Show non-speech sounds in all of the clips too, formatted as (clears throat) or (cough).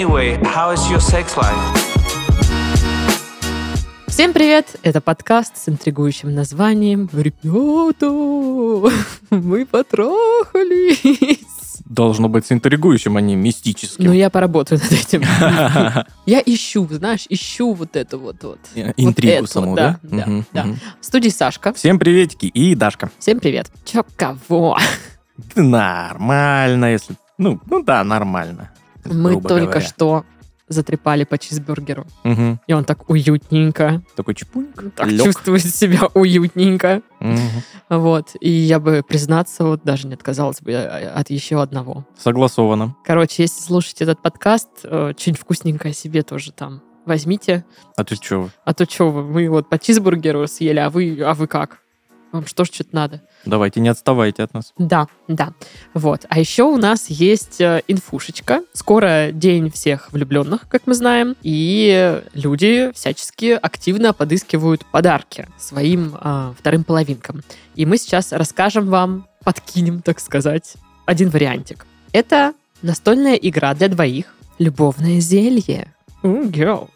Anyway, how is your sex life? Всем привет! Это подкаст с интригующим названием «Ребята, (laughs) мы потрахались!» Должно быть с интригующим, а не мистическим. Ну, я поработаю над этим. (laughs) Я ищу, знаешь, ищу вот это вот. вот. Интригу Вот это саму, да? Да, да. В студии Сашка. Всем приветики и Дашка. Всем привет. Чё, кого? Нормально, если... Ну, ну да, нормально. Мы только говоря. что затрепали по чизбургеру. Мгм. И он так уютненько, Такой чпуньк. так лёг. чувствует себя уютненько. Мгм. Вот. И я бы, признаться, вот даже не отказалась бы э, от еще одного. Согласовано. Короче, если слушаете этот подкаст, э, что-нибудь вкусненькое себе тоже там возьмите. А ты чё? А то что вы, мы вот по чизбургеру съели, а вы, а вы как? Вам что ж что-то надо? Давайте, не отставайте от нас. Да, да. Вот. А еще у нас есть э, инфушечка. Скоро день всех влюбленных, как мы знаем. И люди всячески активно подыскивают подарки своим э, вторым половинкам. И мы сейчас расскажем вам, подкинем, так сказать, один вариантик. Это настольная игра для двоих «Любовное зелье». Ooh, girl.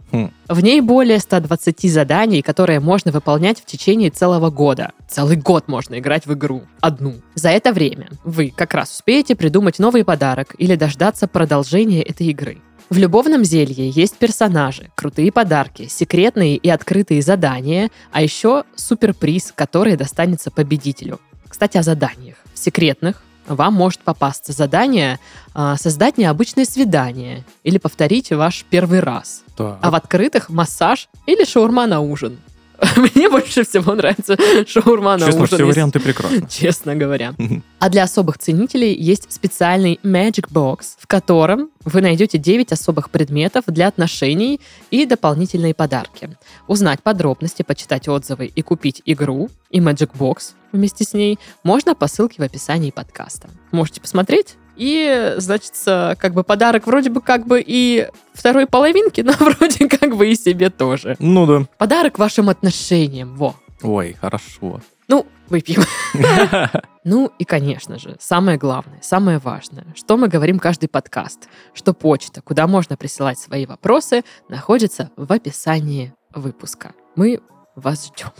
В ней более 120 заданий, которые можно выполнять в течение целого года. Целый год можно играть в игру. Одну. За это время вы как раз успеете придумать новый подарок или дождаться продолжения этой игры. В любовном зелье есть персонажи, крутые подарки, секретные и открытые задания, а еще суперприз, который достанется победителю. Кстати, о заданиях. В секретных вам может попасться задание а, создать необычное свидание или повторить ваш первый раз. Так. А в открытых массаж или шаурма на ужин. (laughs) Мне больше всего нравится шаурма на Честно, ужин. все варианты прекрасны. (laughs) Честно говоря. А для особых ценителей есть специальный Magic Box, в котором вы найдете 9 особых предметов для отношений и дополнительные подарки. Узнать подробности, почитать отзывы и купить игру и Magic Box вместе с ней можно по ссылке в описании подкаста. Можете посмотреть. И, значит, как бы подарок вроде бы как бы и второй половинке, (laughs) но вроде как бы и себе тоже. Ну да. Подарок вашим отношениям, во. Ой, хорошо. Ну, выпьем. (laughs) Ну и, конечно же, самое главное, самое важное, что мы говорим каждый подкаст, что почта, куда можно присылать свои вопросы, находится в описании выпуска. Мы вас ждем.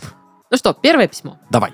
Ну что, первое письмо. Давай.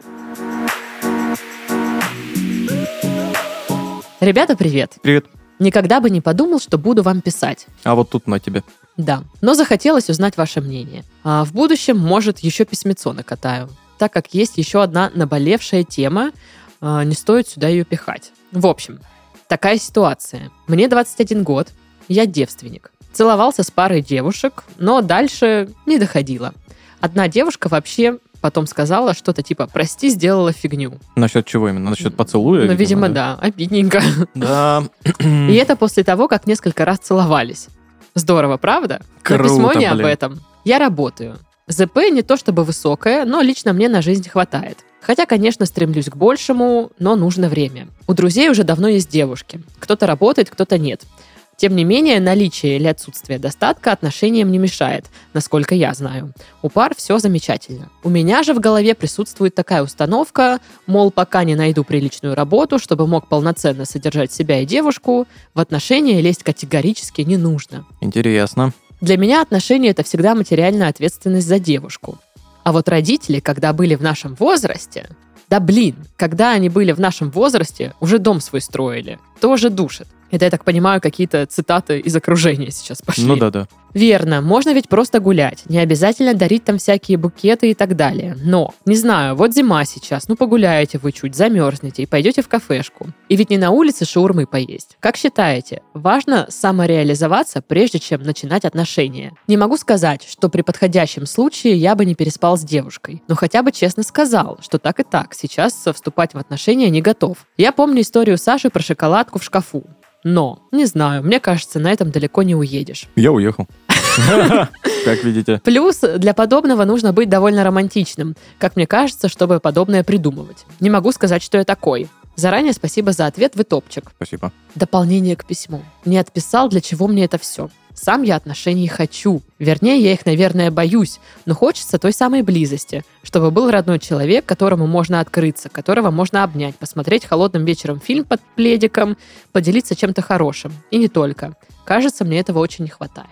Ребята, привет. Привет. Никогда бы не подумал, что буду вам писать. А вот тут на тебе. Да, но захотелось узнать ваше мнение. А в будущем, может, еще письмецо накатаю, так как есть еще одна наболевшая тема, а, не стоит сюда ее пихать. В общем, такая ситуация. Мне 21 год, я девственник. Целовался с парой девушек, но дальше не доходило. Одна девушка вообще потом сказала что-то типа «прости, сделала фигню». Насчет чего именно? Насчет поцелуя? ну, видимо, да, обидненько. (laughs) Да. (clears throat) И это после того, как несколько раз целовались. Здорово, правда? Но Круто, письмо не об блин. этом. Я работаю. ЗП не то чтобы высокое, но лично мне на жизнь хватает. Хотя, конечно, стремлюсь к большему, но нужно время. У друзей уже давно есть девушки. Кто-то работает, кто-то нет. Тем не менее, наличие или отсутствие достатка отношениям не мешает, насколько я знаю. У пар все замечательно. У меня же в голове присутствует такая установка, мол, пока не найду приличную работу, чтобы мог полноценно содержать себя и девушку, в отношения лезть категорически не нужно. Интересно. Для меня отношения это всегда материальная ответственность за девушку. А вот родители, когда были в нашем возрасте, да блин, когда они были в нашем возрасте, уже дом свой строили, тоже душит. Это, я так понимаю, какие-то цитаты из окружения сейчас пошли. Ну да-да. Верно, можно ведь просто гулять, не обязательно дарить там всякие букеты и так далее. Но, не знаю, вот зима сейчас, ну погуляете вы чуть, замерзнете и пойдете в кафешку. И ведь не на улице шаурмы поесть. Как считаете, важно самореализоваться, прежде чем начинать отношения? Не могу сказать, что при подходящем случае я бы не переспал с девушкой, но хотя бы честно сказал, что так и так, сейчас вступать в отношения не готов. Я помню историю Саши про шоколадку в шкафу. Но, не знаю, мне кажется, на этом далеко не уедешь. Я уехал. (laughs) Как видите. Плюс для подобного нужно быть довольно романтичным, как мне кажется, чтобы подобное придумывать. Не могу сказать, что я такой. Заранее спасибо за ответ, вы топчик. Спасибо. Дополнение к письму. Не отписал, для чего мне это все. Сам я отношений хочу. Вернее, я их, наверное, боюсь. Но хочется той самой близости. Чтобы был родной человек, которому можно открыться, которого можно обнять, посмотреть холодным вечером фильм под пледиком, поделиться чем-то хорошим. И не только. Кажется, мне этого очень не хватает.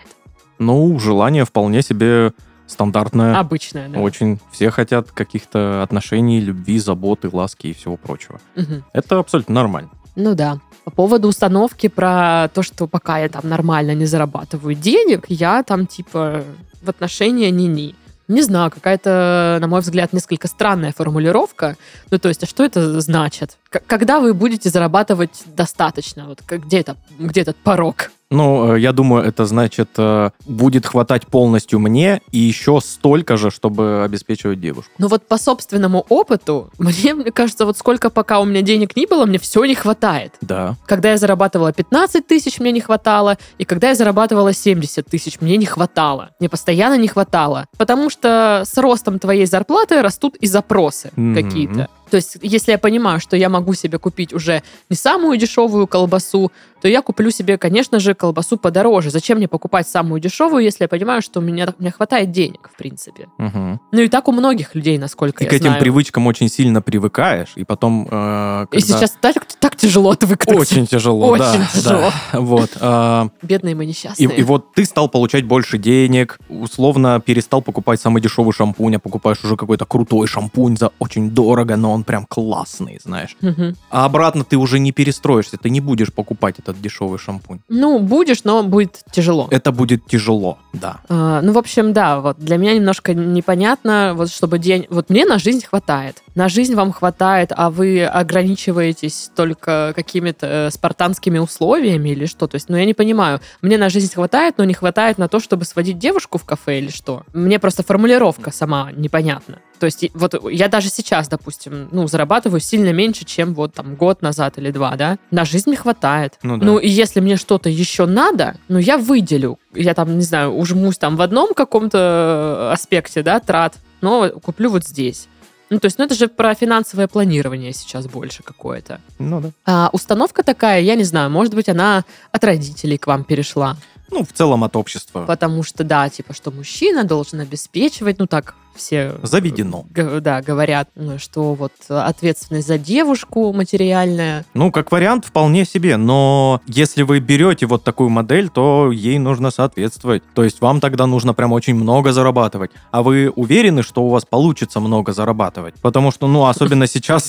Ну, желание вполне себе стандартное. Обычное, да. Очень. Все хотят каких-то отношений, любви, заботы, ласки и всего прочего. Мгм. Это абсолютно нормально. Ну да. По поводу установки про то, что пока я там нормально не зарабатываю денег, я там типа в отношения ни-ни. Не знаю, какая-то, на мой взгляд, несколько странная формулировка. Ну, то есть, а что это значит? К- когда вы будете зарабатывать достаточно? Вот где, это, где этот порог? Ну, э, я думаю, это значит, э, будет хватать полностью мне и еще столько же, чтобы обеспечивать девушку. Ну вот по собственному опыту, (laughs) мне, мне кажется, вот сколько пока у меня денег не было, мне все не хватает. Да. Когда я зарабатывала 15 тысяч, мне не хватало, и когда я зарабатывала 70 тысяч, мне не хватало. Мне постоянно не хватало. Потому что с ростом твоей зарплаты растут и запросы Мгм. какие-то. То есть, если я понимаю, что я могу себе купить уже не самую дешевую колбасу, то я куплю себе, конечно же, колбасу подороже. Зачем мне покупать самую дешевую, если я понимаю, что у меня, у меня хватает денег, в принципе? Мгм. Ну и так у многих людей, насколько Ты я к этим знаю. привычкам очень сильно привыкаешь, и потом... э, И когда- сейчас так, так тяжело отвыкнуть. Очень тяжело, да, Очень тяжело. да. Вот. а, Бедные мы И, несчастные. и вот ты стал получать больше денег, условно перестал покупать самый дешевый шампунь, а покупаешь уже какой-то крутой шампунь за очень дорого, но он прям классный, знаешь. Мгм. А обратно ты уже не перестроишься, ты не будешь покупать этот дешевый шампунь. Ну, будешь, но будет тяжело. Это будет тяжело, да. А, ну, в общем, да, вот для меня немножко непонятно, вот чтобы день... Вот мне на жизнь хватает. На жизнь вам хватает, а вы ограничиваетесь только какими-то э, спартанскими условиями или что? То есть, ну, я не понимаю. Мне на жизнь хватает, но не хватает на то, чтобы сводить девушку в кафе или что? Мне просто формулировка сама непонятна. То есть, вот я даже сейчас, допустим, ну, зарабатываю сильно меньше, чем вот там год назад или два, да? На жизнь мне хватает. Ну да. Ну, и если мне что-то еще надо, ну, я выделю. Я там, не знаю, ужмусь там в одном каком-то аспекте, да, трат, но куплю вот здесь. Ну, то есть, ну, это же про финансовое планирование сейчас больше какое-то. Ну да. А установка такая, я не знаю, может быть, она от родителей к вам перешла. Ну, в целом от общества. Потому что, да, типа, что мужчина должен обеспечивать, ну, так все... Заведено. г- Да, говорят, ну, что вот ответственность за девушку материальная. Ну, как вариант, вполне себе, но если вы берете вот такую модель, то ей нужно соответствовать. То есть вам тогда нужно прям очень много зарабатывать. А вы уверены, что у вас получится много зарабатывать? Потому что, ну, особенно (laughs) сейчас...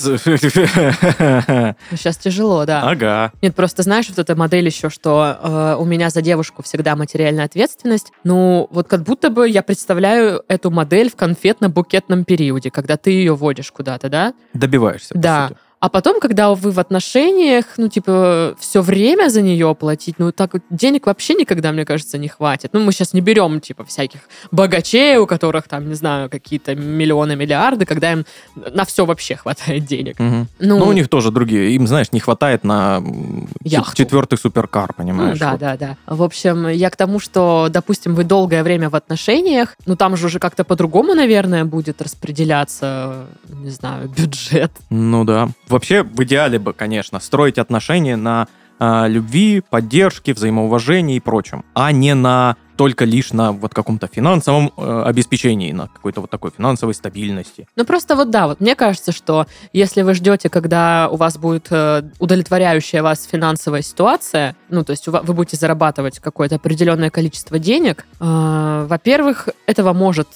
Сейчас тяжело, да. Ага. Нет, просто знаешь, вот эта модель еще, что э, у меня за девушку всегда материальная ответственность. Ну, вот как будто бы я представляю эту модель в конфетно-букетном периоде, когда ты ее водишь куда-то, да? Добиваешься, Да. сути. А потом, когда вы в отношениях, ну, типа, все время за нее платить, ну, так денег вообще никогда, мне кажется, не хватит. Ну, мы сейчас не берем, типа, всяких богачей, у которых там, не знаю, какие-то миллионы, миллиарды, когда им на все вообще хватает денег. Мгм. Ну, Ну, у них тоже другие. Им, знаешь, не хватает на Яхту. четвертый суперкар, Ну, понимаешь? да, Вот. да, да. В общем, я к тому, что, допустим, вы долгое время в отношениях, ну там же уже как-то по-другому, наверное, будет распределяться, не знаю, бюджет. Ну да. Вообще, в идеале бы, конечно, строить отношения на а, любви, поддержке, взаимоуважении и прочем, а не на только лишь на вот каком-то финансовом э, обеспечении, на какой-то вот такой финансовой стабильности. Ну просто вот да, вот мне кажется, что если вы ждете, когда у вас будет э, удовлетворяющая вас финансовая ситуация, ну то есть вы будете зарабатывать какое-то определенное количество денег, э, во-первых, этого может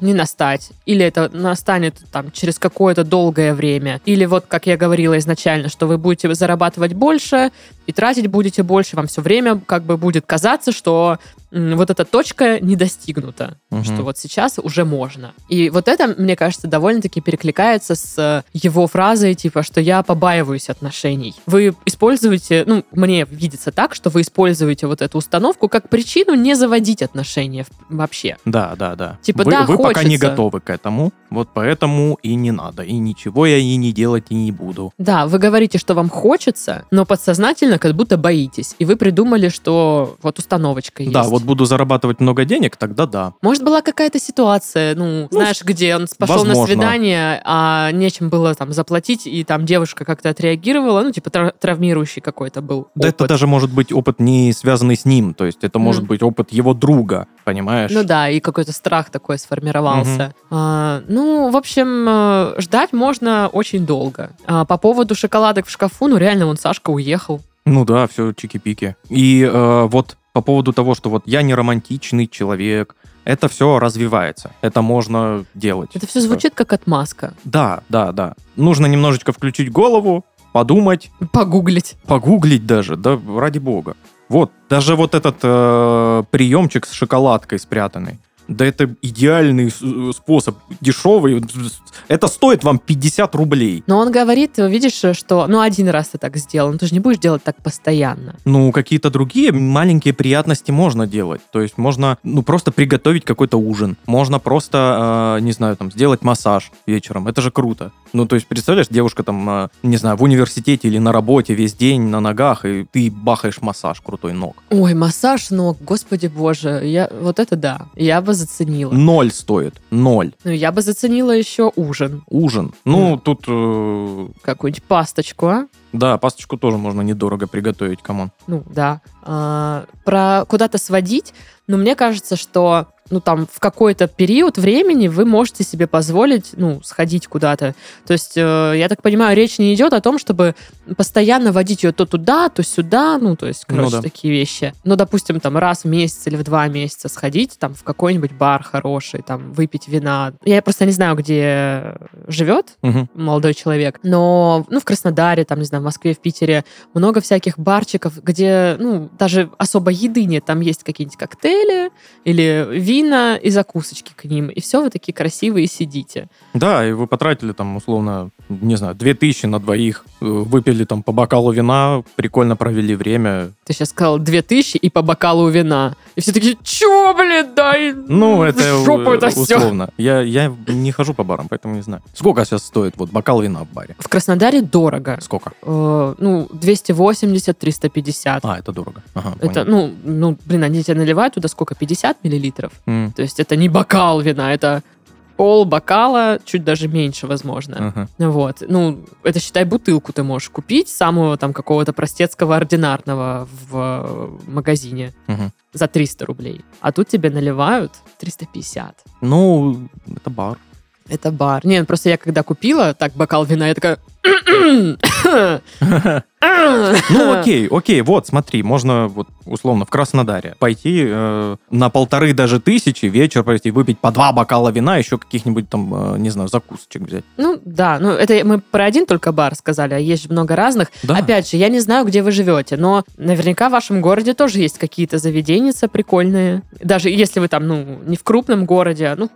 не настать, или это настанет там через какое-то долгое время, или вот как я говорила изначально, что вы будете зарабатывать больше и тратить будете больше, вам все время как бы будет казаться, что вот эта точка не достигнута, Мгм. что вот сейчас уже можно. И вот это, мне кажется, довольно-таки перекликается с э, его фразой, типа, что я побаиваюсь отношений. Вы используете, ну, мне видится так, что вы используете вот эту установку как причину не заводить отношения вообще. Да, да, да. Типа, вы, да, вы пока не хочется. готовы к этому, вот поэтому и не надо, и ничего я и не делать и не буду. Да, вы говорите, что вам хочется, но подсознательно как будто боитесь. И вы придумали, что вот установочка есть. Да, вот буду зарабатывать много денег, тогда да. Может, была какая-то ситуация, ну, знаешь, где он пошел на возможно. свидание, а нечем было там заплатить, и там девушка как-то отреагировала, ну, типа тра- травмирующий какой-то был Да это даже может быть опыт не связанный с ним, то есть это может Мгм. быть опыт его друга, понимаешь? Ну да, и какой-то страх такой сформировался. А, ну, в общем, э, ждать можно очень долго. А, по поводу шоколадок в шкафу, ну реально, вон Сашка уехал. Ну да, все чики-пики. И э, вот по поводу того, что вот я не романтичный человек, это все развивается, это можно делать. Это все звучит как отмазка. Да, да, да. Нужно немножечко включить голову, подумать, Погуглить. погуглить даже, да, ради бога. Вот, даже вот этот э, приемчик с шоколадкой спрятанный. Да это идеальный с- способ, дешевый. Это стоит вам 50 рублей. Но он говорит, видишь, что ну один раз ты так сделал, но ты же не будешь делать так постоянно. Ну, какие-то другие маленькие приятности можно делать. То есть можно, ну, просто приготовить какой-то ужин. Можно просто, э, не знаю, там, сделать массаж вечером. Это же круто. Ну, то есть, представляешь, девушка там, э, не знаю, в университете или на работе весь день на ногах, и ты бахаешь массаж крутой ног. Ой, массаж ног, господи боже, я вот это да, я бы заценила. Ноль стоит. Ноль. Ну, я бы заценила еще ужин, Ужин. Ну, тут, э, какую-нибудь пасточку, а? да, пасточку тоже можно недорого приготовить, come on. Ну, да. А, про куда-то сводить, но мне кажется, что ну, там, в какой-то период времени вы можете себе позволить, ну, сходить куда-то. То есть, э, я так понимаю, речь не идет о том, чтобы постоянно водить ее то туда, то сюда, ну, то есть, Ну короче, да. такие вещи. Ну, допустим, там, раз в месяц или в два месяца сходить, там, в какой-нибудь бар хороший, там, выпить вина. Я просто не знаю, где живет Мгм. молодой человек, но, ну, в Краснодаре, там, не знаю, в Москве, в Питере много всяких барчиков, где, ну, даже особо еды нет, там есть какие-нибудь коктейли или вина и закусочки к ним, и все, вы такие красивые сидите. Да, и вы потратили там, условно, не знаю, 2000 на двоих, э, выпили там по бокалу вина, прикольно провели время. Ты сейчас сказал 2000 и по бокалу вина. И все такие, чё, блин, дай Ну, это жопу это все. условно. Я, я не хожу по барам, поэтому не знаю. Сколько сейчас стоит вот бокал вина в баре? В Краснодаре дорого. Сколько? Э, ну, 280-350. А, это дорого. Ага, Это, ну, ну, блин, они тебе наливают туда сколько? 50 миллилитров? М, То есть это не бокал вина, это пол бокала, чуть даже меньше, возможно. ага. Вот. Ну, это, считай, бутылку ты можешь купить, самого там какого-то простецкого ординарного в э, магазине Мгм. за 300 рублей. А тут тебе наливают 350. Ну, это бар. Это бар. Не, просто я когда купила так бокал вина, я такая... (clears throat) Ну, окей, окей, вот, смотри, можно вот условно в Краснодаре пойти э, на полторы даже тысячи вечер пойти выпить по два бокала вина, еще каких-нибудь там, э, не знаю, закусочек взять. Ну, да, ну это мы про один только бар сказали, а есть много разных. Да. Опять же, я не знаю, где вы живете, но наверняка в вашем городе тоже есть какие-то заведения прикольные. Даже если вы там, ну, не в крупном городе, а, ну,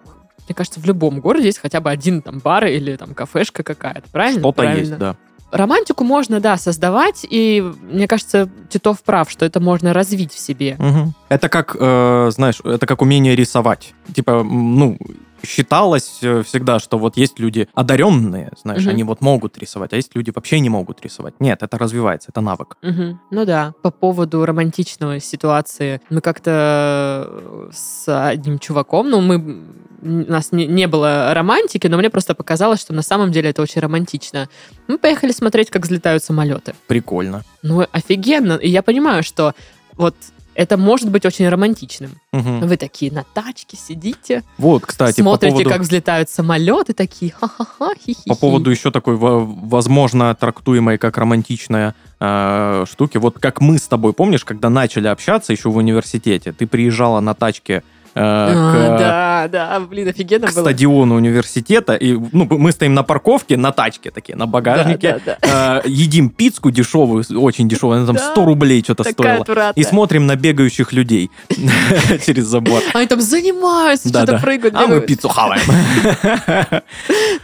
мне кажется, в любом городе есть хотя бы один там бар или там кафешка какая-то, правильно? Что-то Правильно. есть, да. Романтику можно, да, создавать, и мне кажется, Титов прав, что это можно развить в себе. Мгм. Это как, э, знаешь, это как умение рисовать. Типа, ну, считалось э, всегда, что вот есть люди одаренные, знаешь, Мгм. они вот могут рисовать, а есть люди вообще не могут рисовать. Нет, это развивается, это навык. Мгм. Ну да, по поводу романтичной ситуации. Мы как-то э, с одним чуваком, ну мы у нас не, не было романтики, но мне просто показалось, что на самом деле это очень романтично. Мы поехали смотреть, как взлетают самолеты. Прикольно. Ну, офигенно. И я понимаю, что вот это может быть очень романтичным. Мгм. Вы такие на тачке сидите, Вот, кстати, смотрите, по поводу... как взлетают самолеты, такие ха-ха-ха. По поводу еще такой, во- возможно, трактуемой как романтичная э, штуки. Вот как мы с тобой, помнишь, когда начали общаться еще в университете, ты приезжала на тачке А, к, да, да, блин, офигенно к было. стадиону университета, и ну, мы стоим на парковке, на тачке такие, на багажнике, Да, да, э, едим пиццу дешевую, очень дешевую, она там Да. 100 рублей что-то стоила. отвратная. И смотрим на бегающих людей (laughs) через забор. Они там занимаются, Да, что-то да. прыгают. А мы пиццу хаваем. (laughs)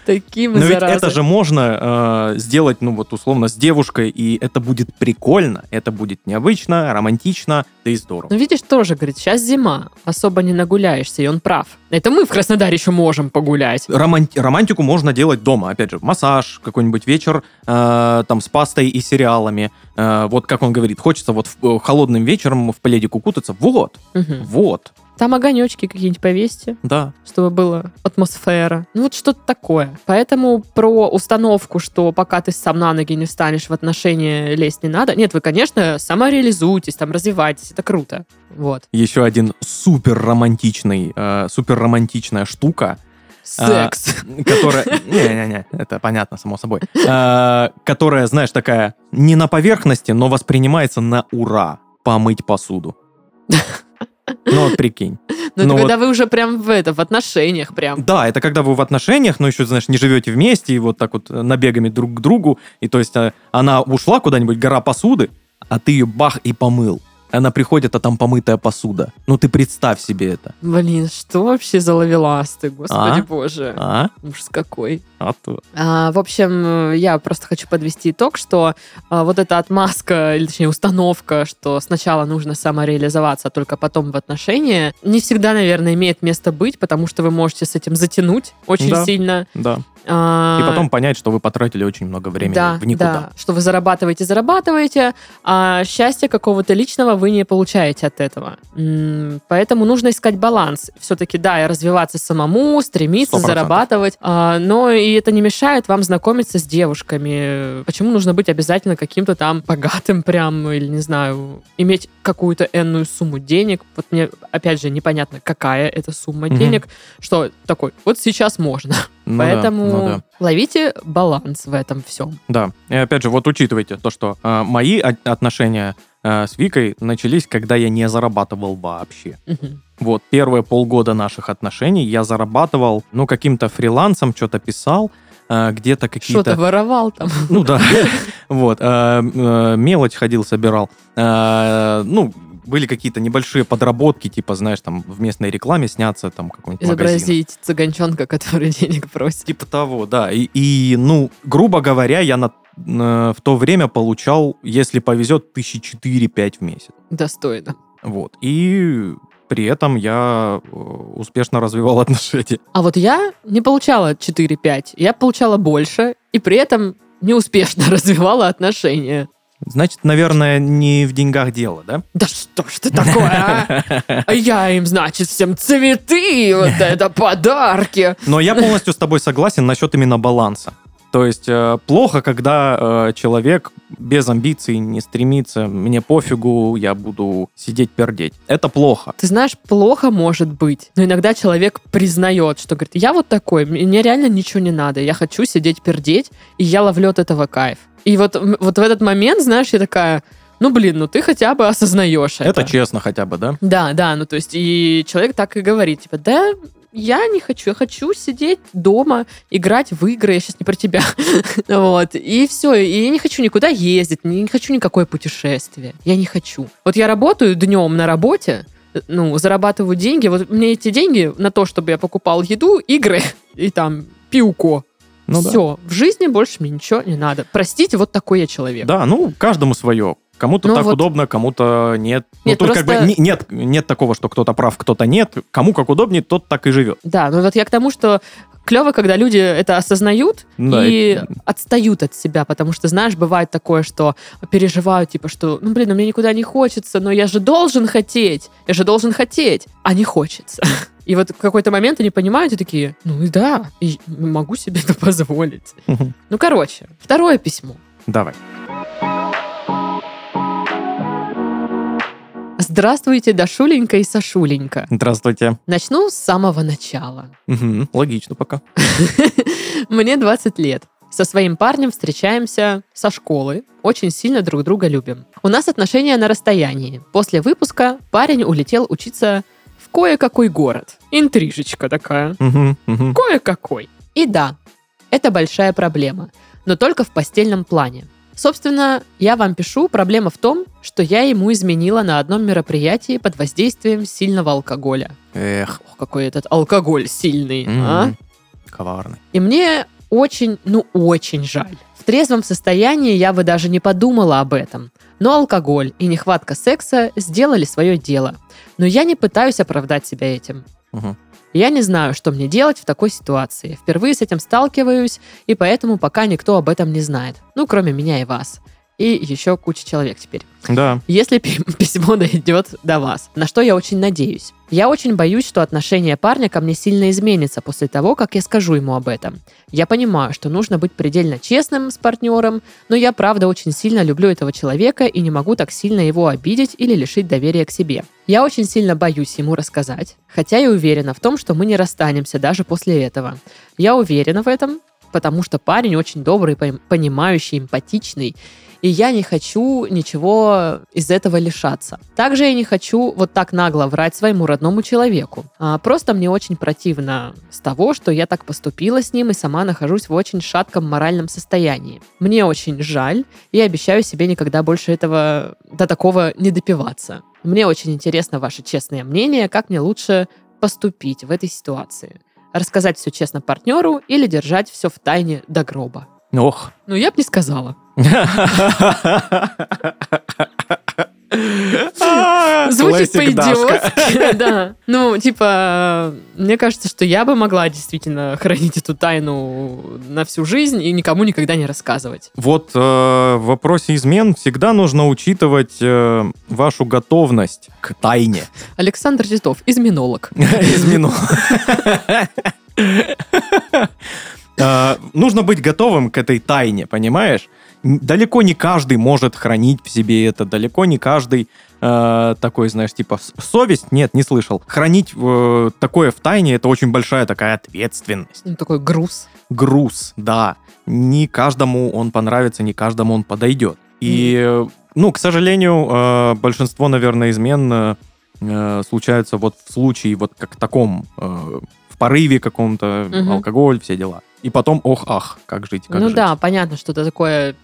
Такие мы Но ведь это же можно э, сделать, ну вот условно, с девушкой, и это будет прикольно, это будет необычно, романтично, да и здорово. Ну, видишь, тоже, говорит, сейчас зима, особо не нагуляешься, и он прав. Это мы в Краснодаре еще можем погулять. Романти- романтику можно делать дома. Опять же, массаж, какой-нибудь вечер э, там с пастой и сериалами. Э, вот как он говорит, хочется вот в- э, холодным вечером в пледик укутаться. Вот, Мгм. вот, Там огонечки какие-нибудь повесьте, да. чтобы была атмосфера. Ну вот что-то такое. Поэтому про установку, что пока ты сам на ноги не встанешь, в отношения лезть не надо. Нет, вы, конечно, самореализуйтесь, там развивайтесь, это круто. Вот. Еще один супер романтичный, э, супер романтичная штука, Секс. которая... (laughs) Не-не-не, это понятно, само собой. Э, Которая, знаешь, такая не на поверхности, но воспринимается на ура. Помыть посуду. (laughs) Ну вот прикинь. (laughs) Но это ну когда вы уже прям в это, в отношениях прям. Да, это когда вы в отношениях, но еще, знаешь, не живете вместе, и вот так вот э, набегами друг к другу, и то есть э, она ушла куда-нибудь, гора посуды, а ты ее бах и помыл. Она приходит, а там помытая посуда. Ну ты представь себе это. Блин, что вообще за ловеласты, господи А? боже. А? Ужас какой. А то. А, в общем, я просто хочу подвести итог, что а, вот эта отмазка, или точнее установка, что сначала нужно самореализоваться, а только потом в отношения, не всегда, наверное, имеет место быть, потому что вы можете с этим затянуть очень Да. сильно. Да. А, И потом понять, что вы потратили очень много времени да, в никуда. да, что вы зарабатываете, зарабатываете, а счастья какого-то личного вы не получаете от этого. Поэтому нужно искать баланс. Все-таки, да, и развиваться самому, стремиться, 100%. зарабатывать, а, но и это не мешает вам знакомиться с девушками. Почему нужно быть обязательно каким-то там богатым прям, или, не знаю, иметь какую-то энную сумму денег? Вот мне, опять же, непонятно, какая это сумма Мгм. денег, что такой, вот сейчас можно. Ну да, Поэтому ну да. ловите баланс в этом всем. Да. И опять же, вот учитывайте то, что э, мои от- отношения э, с Викой начались, когда я не зарабатывал вообще. Вот, первые полгода наших отношений я зарабатывал, ну, каким-то фрилансом, что-то писал, э, где-то Что-то какие-то... воровал там. Ну да, (laughs) вот, мелочь ходил, собирал. Ну, были какие-то небольшие подработки, типа, знаешь, там в местной рекламе сняться, там какой-нибудь магазин. Изобразить цыганчонка, (laughs) который денег просит. Типа того, да. И, и, ну, грубо говоря, я на, на- в то время получал, если повезет, тысячи четыре-пять в месяц. Достойно. Вот. И при этом я э, успешно развивал (laughs) отношения. А вот я не получала 4-5. Я получала больше, и при этом неуспешно (laughs) развивала отношения. Значит, наверное, не в деньгах дело, да? Да что ж ты такое, а? (laughs) А я им, значит, всем цветы, вот (laughs) это подарки. Но я полностью с тобой согласен насчет именно баланса. То есть э, плохо, когда э, человек без амбиций не стремится, мне пофигу, я буду сидеть пердеть. Это плохо. Ты знаешь, плохо может быть, но иногда человек признает, что говорит, я вот такой, мне реально ничего не надо, я хочу сидеть пердеть, и я ловлю от этого кайф. И вот, вот в этот момент, знаешь, я такая, ну блин, ну ты хотя бы осознаешь это. Это честно хотя бы, да? Да, да, ну то есть и человек так и говорит, типа, да, я не хочу, я хочу сидеть дома, играть в игры, я сейчас не про тебя. (laughs) вот, и все, и я не хочу никуда ездить, не хочу никакое путешествие, я не хочу. Вот я работаю днем на работе, ну, зарабатываю деньги, вот мне эти деньги на то, чтобы я покупал еду, игры и там пиуко. Ну да. все, в жизни больше мне ничего не надо. Простите, вот такой я человек. Да, ну, каждому свое. Кому-то Ну так вот- удобно, кому-то нет. Ну, Нет, тут как просто- бы не- нет, нет такого, что кто-то прав, кто-то нет. Кому как удобнее, тот так и живет. Да, ну вот я к тому, что клево, когда люди это осознают Да, и и- отстают от себя, потому что, знаешь, бывает такое, что переживают, типа, что, ну, блин, ну, мне никуда не хочется, но я же должен хотеть, я же должен хотеть, а не хочется. И вот в какой-то момент они понимают и такие, ну и да, и могу себе это позволить. Ну, короче, второе письмо. Давай. Здравствуйте, Дашуленька и Сашуленька. Здравствуйте. Начну с самого начала. Мгм, Логично пока. (laughs) Мне 20 лет. Со своим парнем встречаемся со школы. Очень сильно друг друга любим. У нас отношения на расстоянии. После выпуска парень улетел учиться в кое-какой город. Интрижечка такая. Мгм, мгм. Кое-какой. И да, это большая проблема. Но только в постельном плане. Собственно, я вам пишу, проблема в том, что я ему изменила на одном мероприятии под воздействием сильного алкоголя. Эх. Ох, какой этот алкоголь сильный, М, а? Коварный. И мне очень, ну очень жаль. В трезвом состоянии я бы даже не подумала об этом. Но алкоголь и нехватка секса сделали свое дело. Но я не пытаюсь оправдать себя этим. Мгм. Я не знаю, что мне делать в такой ситуации. Впервые с этим сталкиваюсь, и поэтому пока никто об этом не знает. Ну, кроме меня и вас. И еще куча человек теперь. Да. Если пи- (laughs) письмо дойдет до вас, на что я очень надеюсь. Я очень боюсь, что отношение парня ко мне сильно изменится после того, как я скажу ему об этом. Я понимаю, что нужно быть предельно честным с партнером, но я правда очень сильно люблю этого человека и не могу так сильно его обидеть или лишить доверия к себе. Я очень сильно боюсь ему рассказать, хотя и уверена в том, что мы не расстанемся даже после этого. Я уверена в этом, потому что парень очень добрый, пон- понимающий, эмпатичный, и я не хочу ничего из этого лишаться. Также я не хочу вот так нагло врать своему родному человеку. А, просто мне очень противно с того, что я так поступила с ним и сама нахожусь в очень шатком моральном состоянии. Мне очень жаль, и обещаю себе никогда больше этого до такого не допиваться. Мне очень интересно ваше честное мнение, как мне лучше поступить в этой ситуации. Рассказать все честно партнеру или держать все в тайне до гроба. Ох. Ну, я бы не сказала. (laughs) Звучит Классик Дашка. по-идиотски, (laughs) да. Ну, типа, мне кажется, что я бы могла действительно хранить эту тайну на всю жизнь и никому никогда не рассказывать. Вот э, в вопросе измен всегда нужно учитывать э, вашу готовность к тайне. Александр Титов, изменолог. (laughs) Измену. (laughs) Э, Нужно быть готовым к этой тайне, понимаешь? Далеко не каждый может хранить в себе это, далеко не каждый э, такой, знаешь, типа совесть, нет, не слышал. Хранить э, такое в тайне, это очень большая такая ответственность. Ну, такой груз. груз, да. Не каждому он понравится, не каждому он подойдет. И, э, ну, к сожалению, э, большинство, наверное, измен э, э, случаются вот в случае вот как таком, э, в порыве каком-то, Мгм. алкоголь, все дела. И потом, ох, ах, как жить, как ну жить. да, понятно, что это такое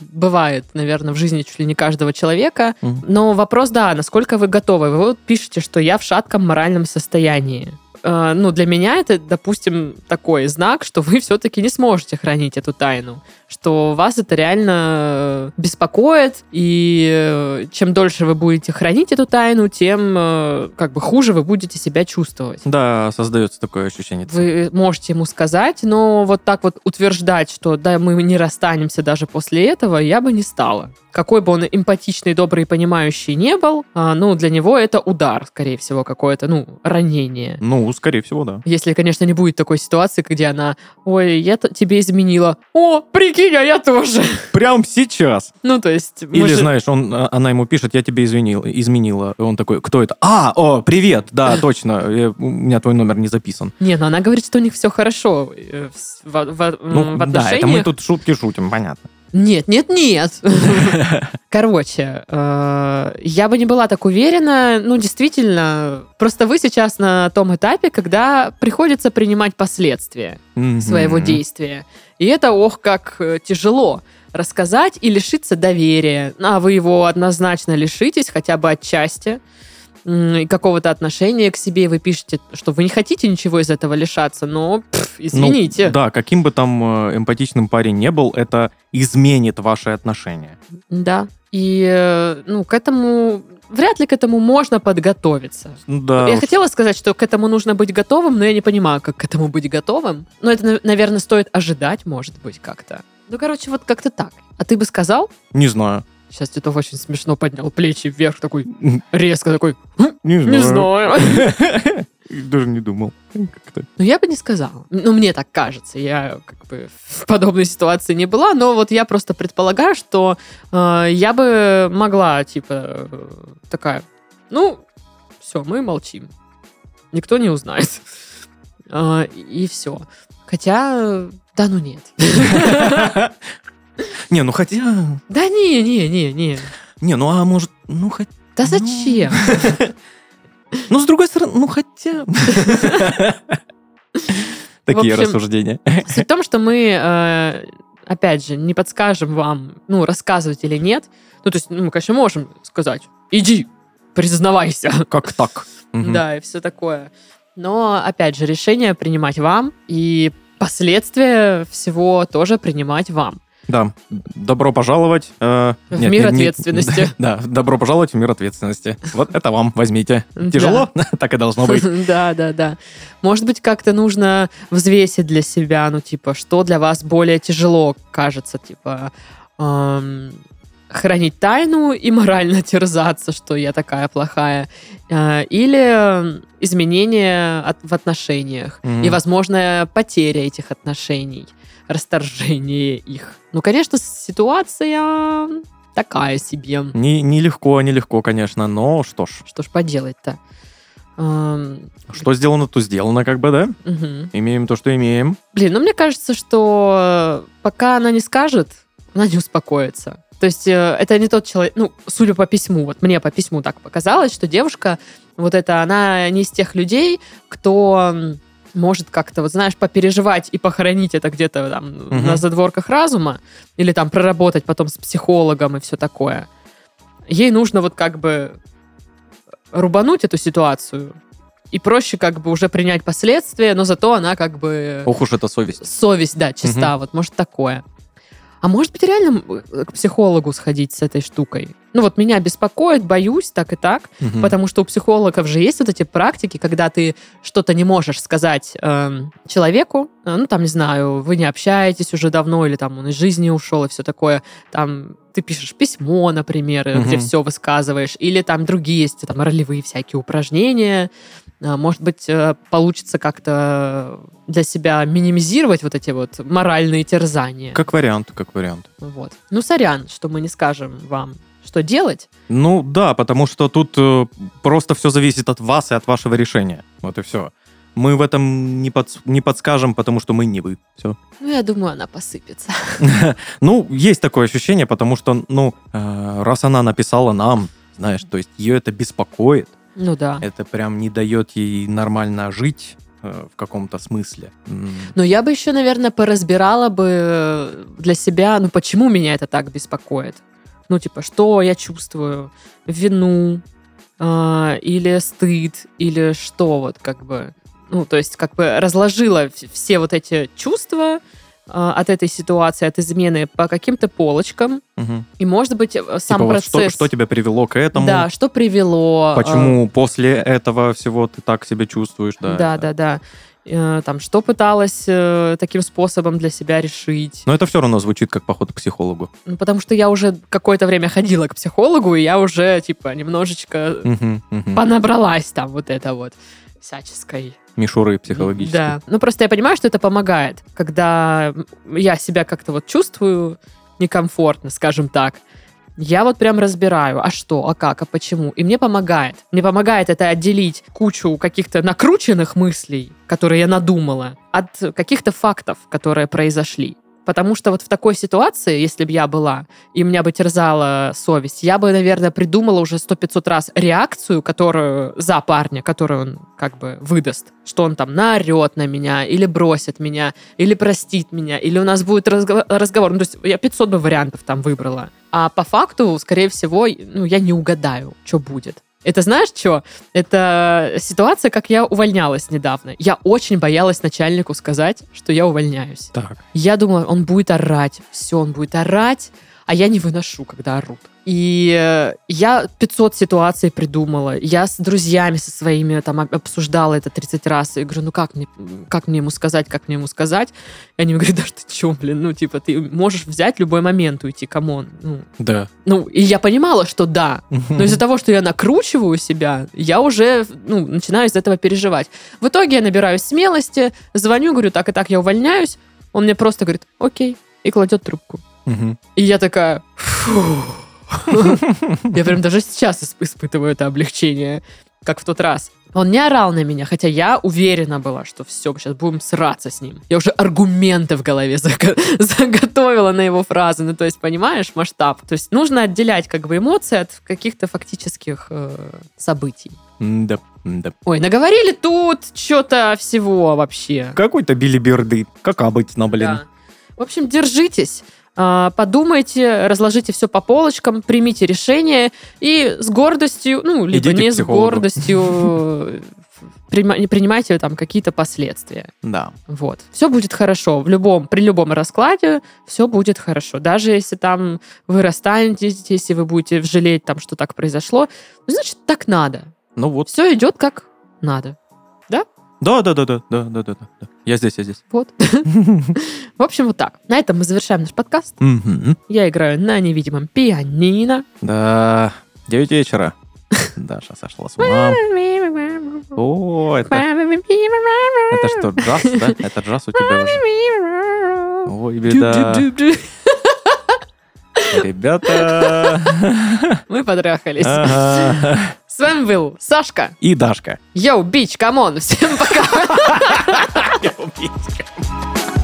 бывает, наверное, в жизни чуть ли не каждого человека. Мгм. Но вопрос, да, насколько вы готовы? Вы вот пишете, что я в шатком моральном состоянии. Э, Ну, для меня это, допустим, такой знак, что вы все-таки не сможете хранить эту тайну, что вас это реально беспокоит, и э, чем дольше вы будете хранить эту тайну, тем э, как бы хуже вы будете себя чувствовать. Да, создается такое ощущение. Вы можете ему сказать, но вот так вот утверждать, что да, мы не расстанемся даже после этого, я бы не стала. Какой бы он эмпатичный, добрый и понимающий не был, а, ну, для него это удар, скорее всего, какое-то, ну, ранение. Ну, скорее всего, да. Если, конечно, не будет такой ситуации, где она, ой, я тебе изменила. О, прикинь, а я тоже. Прям сейчас. Ну, то есть... Или, может- знаешь, он, а, она ему пишет, я тебе извинил, изменила. И он такой, кто это? А, о, привет, да, (laughs) точно, э, у меня твой номер не записан. Не, ну она говорит, что у них все хорошо э, в, с- во- во- Ну, м, в да, это мы тут шутки шутим, понятно. Нет, нет, нет. (laughs) Короче, э, я бы не была так уверена. Ну, действительно, просто вы сейчас на том этапе, когда приходится принимать последствия своего действия. И это, ох, как э, тяжело рассказать и лишиться доверия. А вы его однозначно лишитесь, хотя бы отчасти какого-то отношения к себе. Вы пишете, что вы не хотите ничего из этого лишаться, но пф, Ну, извините. да, каким бы там э, эмпатичным парень не был, это изменит ваши отношения. Да. И, э, ну, к этому... Вряд ли к этому можно подготовиться. Ну Да, я уж. хотела сказать, что к этому нужно быть готовым, но я не понимаю, как к этому быть готовым. Но это, на- наверное, стоит ожидать, может быть, как-то. Ну, короче, вот как-то так. А ты бы сказал? не знаю. Сейчас Титов очень смешно поднял плечи вверх, такой резко такой, «Хм, Не знаю. не знаю. (laughs) Даже не думал. Ну, я бы не сказала. Ну, мне так кажется. Я как бы в подобной ситуации не была, но вот я просто предполагаю, что э, я бы могла, типа, э, такая, ну, все, мы молчим. Никто не узнает. А, (laughs) и все. Хотя, да ну нет. (laughs) Не, ну хотя... Да не, не, не, не. Не, ну а может... Ну хотя... Да Ну. зачем? Ну, с другой стороны, ну хотя... Такие общем, рассуждения. Суть в том, что мы, э, опять же, не подскажем вам, ну, рассказывать или нет. Ну, то есть, ну, мы, конечно, можем сказать, иди, признавайся. Как так? Да, и все такое. Но, опять же, решение принимать вам, и последствия всего тоже принимать вам. Да, добро пожаловать. э, В нет, мир не- не- ответственности. (laughs) Да, добро пожаловать в мир ответственности. Вот это вам, возьмите. Тяжело? (laughs) (laughs) Так и должно быть. Да, да, да. Может быть, как-то нужно взвесить для себя, ну, типа, что для вас более тяжело кажется, типа, эм, хранить тайну и морально (laughs) терзаться, что я такая плохая, э, или изменения от- в отношениях Мгм. и, возможно, потеря этих отношений, расторжение их. Ну, конечно, ситуация такая себе. Не- Нелегко, нелегко, конечно, но что ж. Что ж поделать-то? Что сделано, то сделано, как бы, да? мгм. Имеем то, что имеем. Блин, ну мне кажется, что пока она не скажет, она не успокоится. То есть э, это не тот человек, ну, судя по письму, вот мне по письму так показалось, что девушка, вот это, она не из тех людей, кто может как-то, вот знаешь, попереживать и похоронить это где-то там Мгм. на задворках разума, или там проработать потом с психологом и все такое. Ей нужно вот как бы рубануть эту ситуацию, и проще как бы уже принять последствия, но зато она как бы Ох уж это совесть. совесть, да, чиста, вот может такое. А может быть реально м, к психологу сходить с этой штукой? Ну вот меня беспокоит, боюсь, так и так, Мгм. потому что у психологов же есть вот эти практики, когда ты что-то не можешь сказать эм, человеку, э, ну там, не знаю, вы не общаетесь уже давно, или там он из жизни ушел и все такое, там ты пишешь письмо, например, э, где все высказываешь, или там другие есть, там ролевые всякие упражнения, Может быть, э, получится как-то для себя минимизировать вот эти вот моральные терзания. Как вариант, как вариант. Вот. Ну, сорян, что мы не скажем вам, что делать. Ну да, потому что тут э, просто все зависит от вас и от вашего решения. Вот и все. Мы в этом не, подс- не подскажем, потому что мы не вы. Все. Ну, я думаю, она посыпется. (laughs) Ну, есть такое ощущение, потому что, ну, э, раз она написала нам, знаешь, то есть ее это беспокоит, Ну да. это прям не дает ей нормально жить э, в каком-то смысле. Но я бы еще, наверное, поразбирала бы для себя, ну, почему меня это так беспокоит. Ну, типа, что я чувствую? Вину а, или стыд, или что вот как бы... Ну, то есть как бы разложила все вот эти чувства от этой ситуации, от измены по каким-то полочкам. мгм. И, может быть, э, сам Типа вот процесс... что, что тебя привело к этому? Да, что привело... а, Почему после этого всего ты так себя чувствуешь? Да, Да, да, да. Э, Там, что пыталась э, таким способом для себя решить. Но это все равно звучит как поход к психологу. Ну, потому что я уже какое-то время ходила к психологу, и я уже, типа, немножечко Мгм, мгм. понабралась там вот это вот всяческой. Мишуры психологические. Да. Ну, просто я понимаю, что это помогает, когда я себя как-то вот чувствую некомфортно, скажем так. Я вот прям разбираю, а что, а как, а почему. И мне помогает. Мне помогает это отделить кучу каких-то накрученных мыслей, которые я надумала, от каких-то фактов, которые произошли. Потому что вот в такой ситуации, если бы я была, и меня бы терзала совесть, я бы, наверное, придумала уже сто 500 раз реакцию, которую за парня, которую он как бы выдаст. Что он там наорет на меня, или бросит меня, или простит меня, или у нас будет разго- разговор. Ну, то есть я 500 бы вариантов там выбрала. А по факту, скорее всего, ну, я не угадаю, что будет. Это знаешь что? Это ситуация, как я увольнялась недавно. Я очень боялась начальнику сказать, что я увольняюсь. Так. Я думала, он будет орать. Все, он будет орать, а я не выношу, когда орут. И э, я 500 ситуаций придумала. Я с друзьями со своими там об- обсуждала это 30 раз. И говорю, ну как мне, как мне ему сказать, как мне ему сказать? И они мне говорят, да ты чё, блин, ну типа ты можешь взять любой момент уйти, come on. Ну, Да. ну, и я понимала, что да. Но из-за того, что я накручиваю себя, я уже ну, начинаю из этого переживать. В итоге я набираюсь смелости, звоню, говорю, так и так, я увольняюсь. Он мне просто говорит, окей, и кладет трубку. И я такая. Я прям даже сейчас исп- испытываю это облегчение, как в тот раз. Он не орал на меня, хотя я уверена была, что все, сейчас будем сраться с ним. Я уже аргументы в голове заго- (laughs) заготовила на его фразы. Ну, то есть, понимаешь, масштаб. То есть нужно отделять как бы эмоции от каких-то фактических э, событий. Да, да. Ой, наговорили тут что-то всего вообще. Какой-то билиберды. Как обычно, блин. Да. В общем, держитесь, подумайте, разложите все по полочкам, примите решение и с гордостью, ну, либо Идите не с гордостью, не принимайте там какие-то последствия. Да. Вот. Все будет хорошо. В любом, при любом раскладе все будет хорошо. Даже если там вы расстанетесь, если вы будете жалеть, там, что так произошло, ну, значит, так надо. Ну вот. Все идет как надо. Да, да, да, да, да, да, да, да. Я здесь, я здесь. Вот. В общем, вот так. На этом мы завершаем наш подкаст. Я играю на невидимом пианино. Да. 9 вечера. (laughs) Даша сошла с ума. О, это, это что, джаз, да? Это джаз у тебя уже. Ой, беда. Ребята. (laughs) Мы потрахались. С вами был Сашка. И Дашка. Yo, bitch, come on. Всем пока. (laughs) Я убийца.